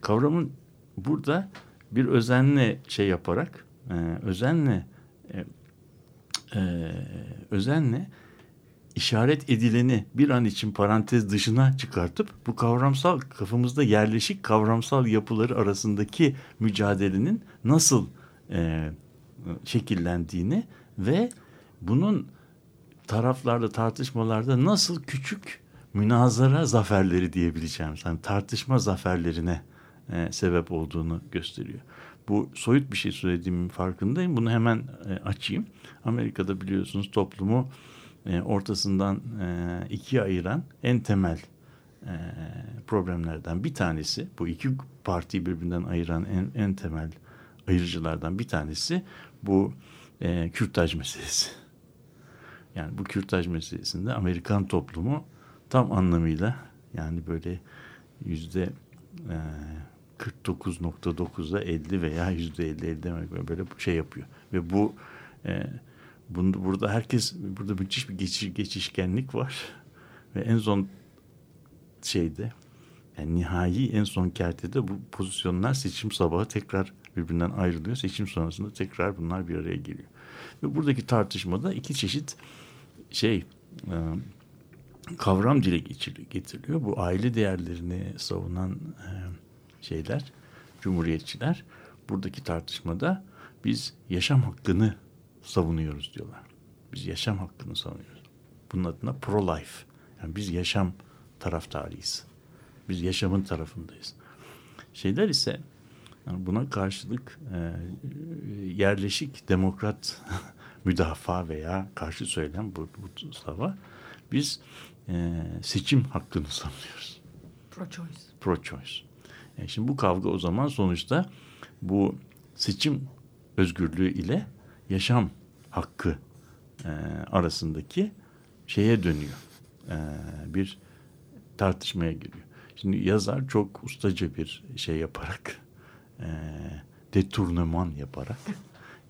Kavramın burada bir özenle şey yaparak e, özenle e, e, özenle işaret edileni bir an için parantez dışına çıkartıp bu kavramsal kafamızda yerleşik kavramsal yapıları arasındaki mücadelenin nasıl e, şekillendiğini ve bunun taraflarda tartışmalarda nasıl küçük münazara zaferleri diyebileceğim yani tartışma zaferlerine e, sebep olduğunu gösteriyor. Bu soyut bir şey söylediğimin farkındayım. Bunu hemen e, açayım. Amerika'da biliyorsunuz toplumu e, ortasından e, ikiye ayıran en temel e, problemlerden bir tanesi. Bu iki partiyi birbirinden ayıran en, en temel ayırıcılardan bir tanesi bu e, kürtaj meselesi. Yani bu kürtaj meselesinde Amerikan toplumu tam anlamıyla yani böyle yüzde e, 49.9'a 50 veya yüzde 50 50 demek böyle şey yapıyor. Ve bu e, bunu, burada herkes burada müthiş bir geçiş, geçişkenlik var. Ve en son şeyde yani nihai en son kertede bu pozisyonlar seçim sabahı tekrar birbirinden ayrılıyor. Seçim sonrasında tekrar bunlar bir araya geliyor. Ve buradaki tartışmada iki çeşit şey e, kavram dile getiriliyor. Bu aile değerlerini savunan e, şeyler, cumhuriyetçiler buradaki tartışmada biz yaşam hakkını savunuyoruz diyorlar. Biz yaşam hakkını savunuyoruz. Bunun adına pro-life. Yani biz yaşam taraftarıyız. Biz yaşamın tarafındayız. Şeyler ise yani buna karşılık e, yerleşik demokrat müdafaa veya karşı söylem bu, bu sava biz e, seçim hakkını savunuyoruz. Pro-choice. Pro-choice. Yani şimdi bu kavga o zaman sonuçta bu seçim özgürlüğü ile yaşam hakkı e, arasındaki şeye dönüyor. E, bir tartışmaya giriyor. Şimdi yazar çok ustaca bir şey yaparak e, deturneman yaparak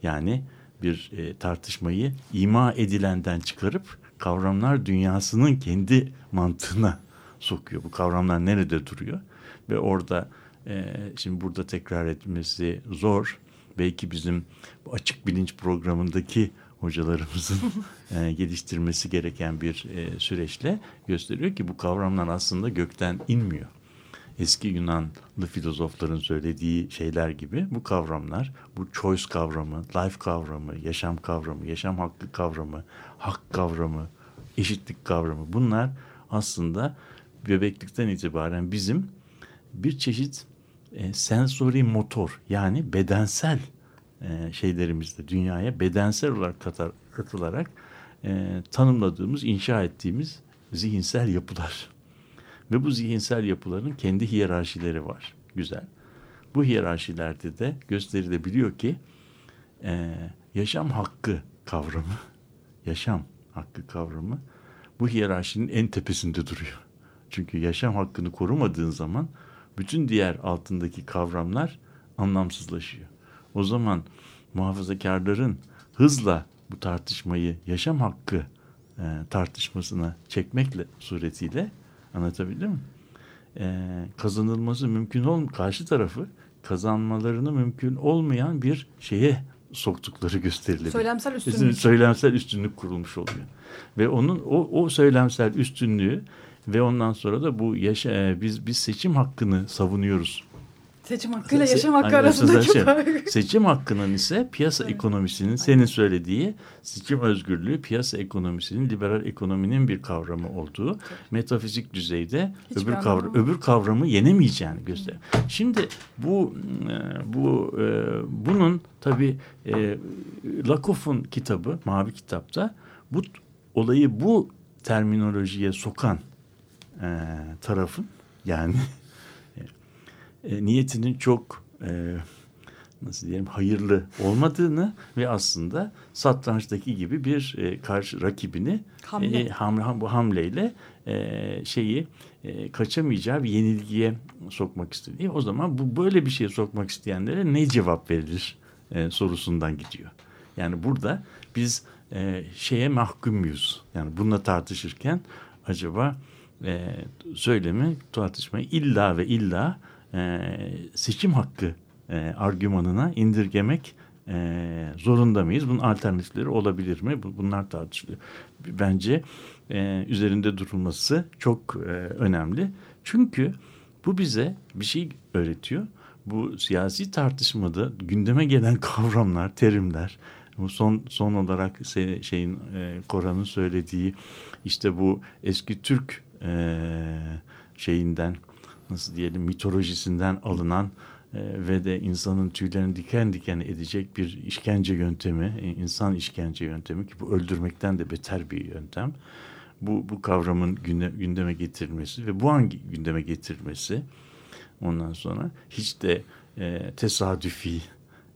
yani bir e, tartışmayı ima edilenden çıkarıp kavramlar dünyasının kendi mantığına sokuyor. Bu kavramlar nerede duruyor? Ve orada e, şimdi burada tekrar etmesi zor. Belki bizim bu açık bilinç programındaki hocalarımızın e, geliştirmesi gereken bir e, süreçle gösteriyor ki bu kavramlar aslında gökten inmiyor. Eski Yunanlı filozofların söylediği şeyler gibi bu kavramlar, bu choice kavramı, life kavramı, yaşam kavramı, yaşam hakkı kavramı, hak kavramı, eşitlik kavramı bunlar aslında bebeklikten itibaren bizim bir çeşit e, sensory motor yani bedensel e, şeylerimizde dünyaya bedensel olarak katar, katılarak e, tanımladığımız, inşa ettiğimiz zihinsel yapılar. Ve bu zihinsel yapıların kendi hiyerarşileri var. Güzel. Bu hiyerarşilerde de gösterilebiliyor ki e, yaşam hakkı kavramı, yaşam hakkı kavramı bu hiyerarşinin en tepesinde duruyor. Çünkü yaşam hakkını korumadığın zaman bütün diğer altındaki kavramlar anlamsızlaşıyor. O zaman muhafazakarların hızla bu tartışmayı yaşam hakkı e, tartışmasına çekmekle suretiyle anlatabildim mi? E, kazanılması mümkün ol karşı tarafı kazanmalarını mümkün olmayan bir şeye soktukları gösterilebilir. Söylemsel Üstün- üstünlük. Söylemsel üstünlük kurulmuş oluyor. Ve onun o, o söylemsel üstünlüğü ve ondan sonra da bu yaşa, e, biz biz seçim hakkını savunuyoruz Seçim hakkıyla Se- yaşam hakkı Aynen, arasındaki şey, fark. Seçim hakkının ise piyasa ekonomisinin senin söylediği seçim özgürlüğü piyasa ekonomisinin liberal ekonominin bir kavramı olduğu metafizik düzeyde Hiçbir öbür kavram öbür kavramı yenemeyeceğini gösteriyor. Şimdi bu e, bu e, bunun tabi Lakoff'un kitabı Mavi Kitap'ta bu olayı bu terminolojiye sokan e, tarafın yani e, niyetinin çok e, nasıl diyelim hayırlı olmadığını ve aslında satrançtaki gibi bir e, karşı rakibini Hamle. e, hamle, ham- bu hamleyle e, şeyi e, kaçamayacağı bir yenilgiye sokmak istediği. O zaman bu böyle bir şeye sokmak isteyenlere ne cevap verilir e, sorusundan gidiyor. Yani burada biz e, şeye mahkum muyuz? Yani bununla tartışırken acaba e, söylemi tartışmayı illa ve illa e, seçim hakkı e, argümanına indirgemek e, zorunda mıyız? Bunun alternatifleri olabilir mi? Bu- Bunlar tartışılıyor. Bence e, üzerinde durulması çok e, önemli. Çünkü bu bize bir şey öğretiyor. Bu siyasi tartışmada gündeme gelen kavramlar, terimler, bu son son olarak şeyin e, Koran'ın söylediği işte bu eski Türk e, şeyinden nasıl diyelim mitolojisinden alınan e, ve de insanın tüylerini diken diken edecek bir işkence yöntemi, e, insan işkence yöntemi ki bu öldürmekten de beter bir yöntem. Bu, bu kavramın günde, gündeme getirilmesi ve bu hangi gündeme getirilmesi ondan sonra hiç de e, tesadüfi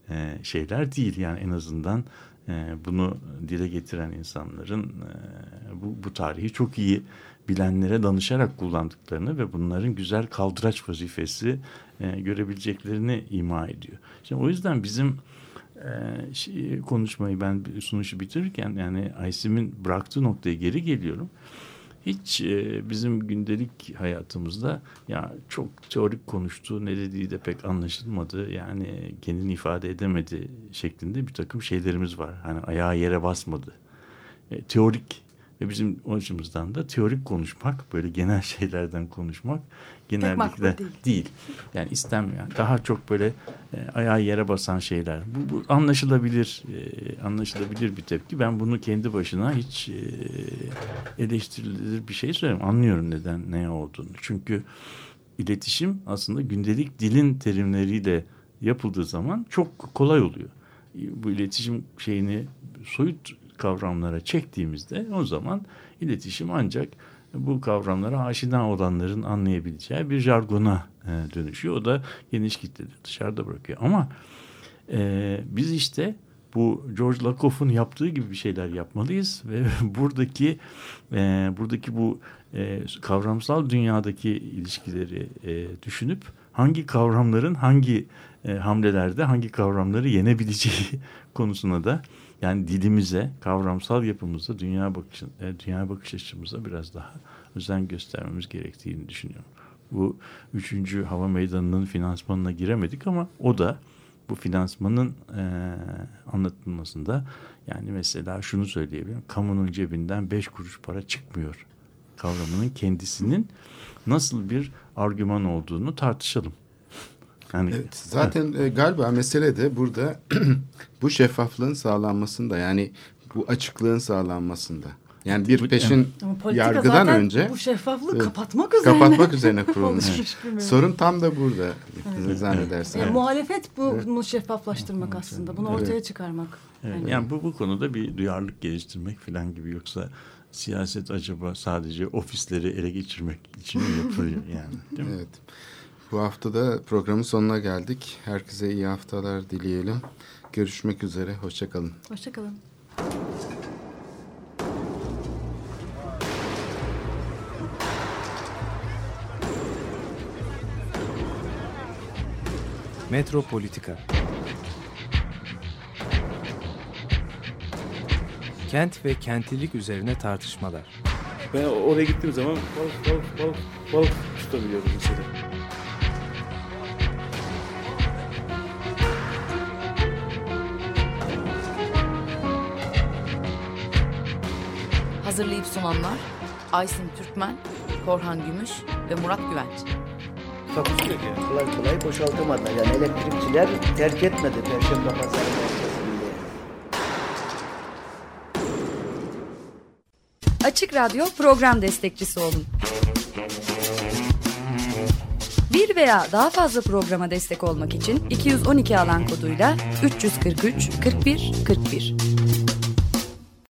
e, şeyler değil. Yani en azından e, bunu dile getiren insanların e, bu, bu tarihi çok iyi bilenlere danışarak kullandıklarını ve bunların güzel kaldıraç vazifesi e, görebileceklerini ima ediyor. Şimdi o yüzden bizim e, şey- konuşmayı ben sunuşu bitirirken yani Aysim'in bıraktığı noktaya geri geliyorum. Hiç e, bizim gündelik hayatımızda ya çok teorik konuştu ne dediği de pek anlaşılmadı yani kendini ifade edemedi şeklinde bir takım şeylerimiz var. Hani ayağı yere basmadı. E, teorik ve bizim o açımızdan da teorik konuşmak böyle genel şeylerden konuşmak genellikle değil. değil. Yani istenmiyor. Yani Daha çok böyle e, ayağı yere basan şeyler. Bu, bu anlaşılabilir e, anlaşılabilir bir tepki. Ben bunu kendi başına hiç e, eleştirilir bir şey söylemiyorum. Anlıyorum neden ne olduğunu. Çünkü iletişim aslında gündelik dilin terimleriyle yapıldığı zaman çok kolay oluyor. Bu iletişim şeyini soyut kavramlara çektiğimizde o zaman iletişim ancak bu kavramlara aşina olanların anlayabileceği bir jargona e, dönüşüyor. O da geniş kitleleri dışarıda bırakıyor. Ama e, biz işte bu George Lakoff'un yaptığı gibi bir şeyler yapmalıyız ve buradaki e, buradaki bu e, kavramsal dünyadaki ilişkileri e, düşünüp hangi kavramların hangi e, hamlelerde hangi kavramları yenebileceği konusuna da yani dilimize, kavramsal yapımıza, dünya bakış e, dünya bakış açımıza biraz daha özen göstermemiz gerektiğini düşünüyorum. Bu üçüncü hava meydanının finansmanına giremedik ama o da bu finansmanın e, anlatılmasında yani mesela şunu söyleyebilirim. Kamunun cebinden beş kuruş para çıkmıyor kavramının kendisinin nasıl bir argüman olduğunu tartışalım. Yani, Evet, zaten e, galiba mesele de burada bu şeffaflığın sağlanmasında yani bu açıklığın sağlanmasında. Yani bir peşin Ama yargıdan zaten önce bu şeffaflığı Evet. kapatmak üzerine. kapatmak üzerine kurulmuş. mevzu. Sorun tam da burada zannedersem. Yani muhalefet bu, bunu şeffaflaştırmak aslında. Bunu ortaya Evet. çıkarmak. Evet, Yani- yani bu bu konuda bir duyarlılık geliştirmek falan gibi yoksa siyaset acaba sadece ofisleri ele geçirmek için mi yapılıyor yani değil mi? Evet. Bu hafta da programın sonuna geldik. Herkese iyi haftalar dileyelim. Görüşmek üzere. Hoşçakalın. Hoşçakalın. Metropolitika Kent ve kentlilik üzerine tartışmalar. Ben oraya gittiğim zaman balık balık balık balık tutabiliyorum mesela. Sunanlar Aysin Türkmen, Korhan Gümüş ve Murat Güvenç. Takusu yok yani. Kolay kolay boşaltamadılar. Yani elektrikçiler terk etmedi Perşembe Pazarı merkezinde. Açık Radyo program destekçisi olun. Bir veya daha fazla programa destek olmak için 212 alan koduyla 343 41 41.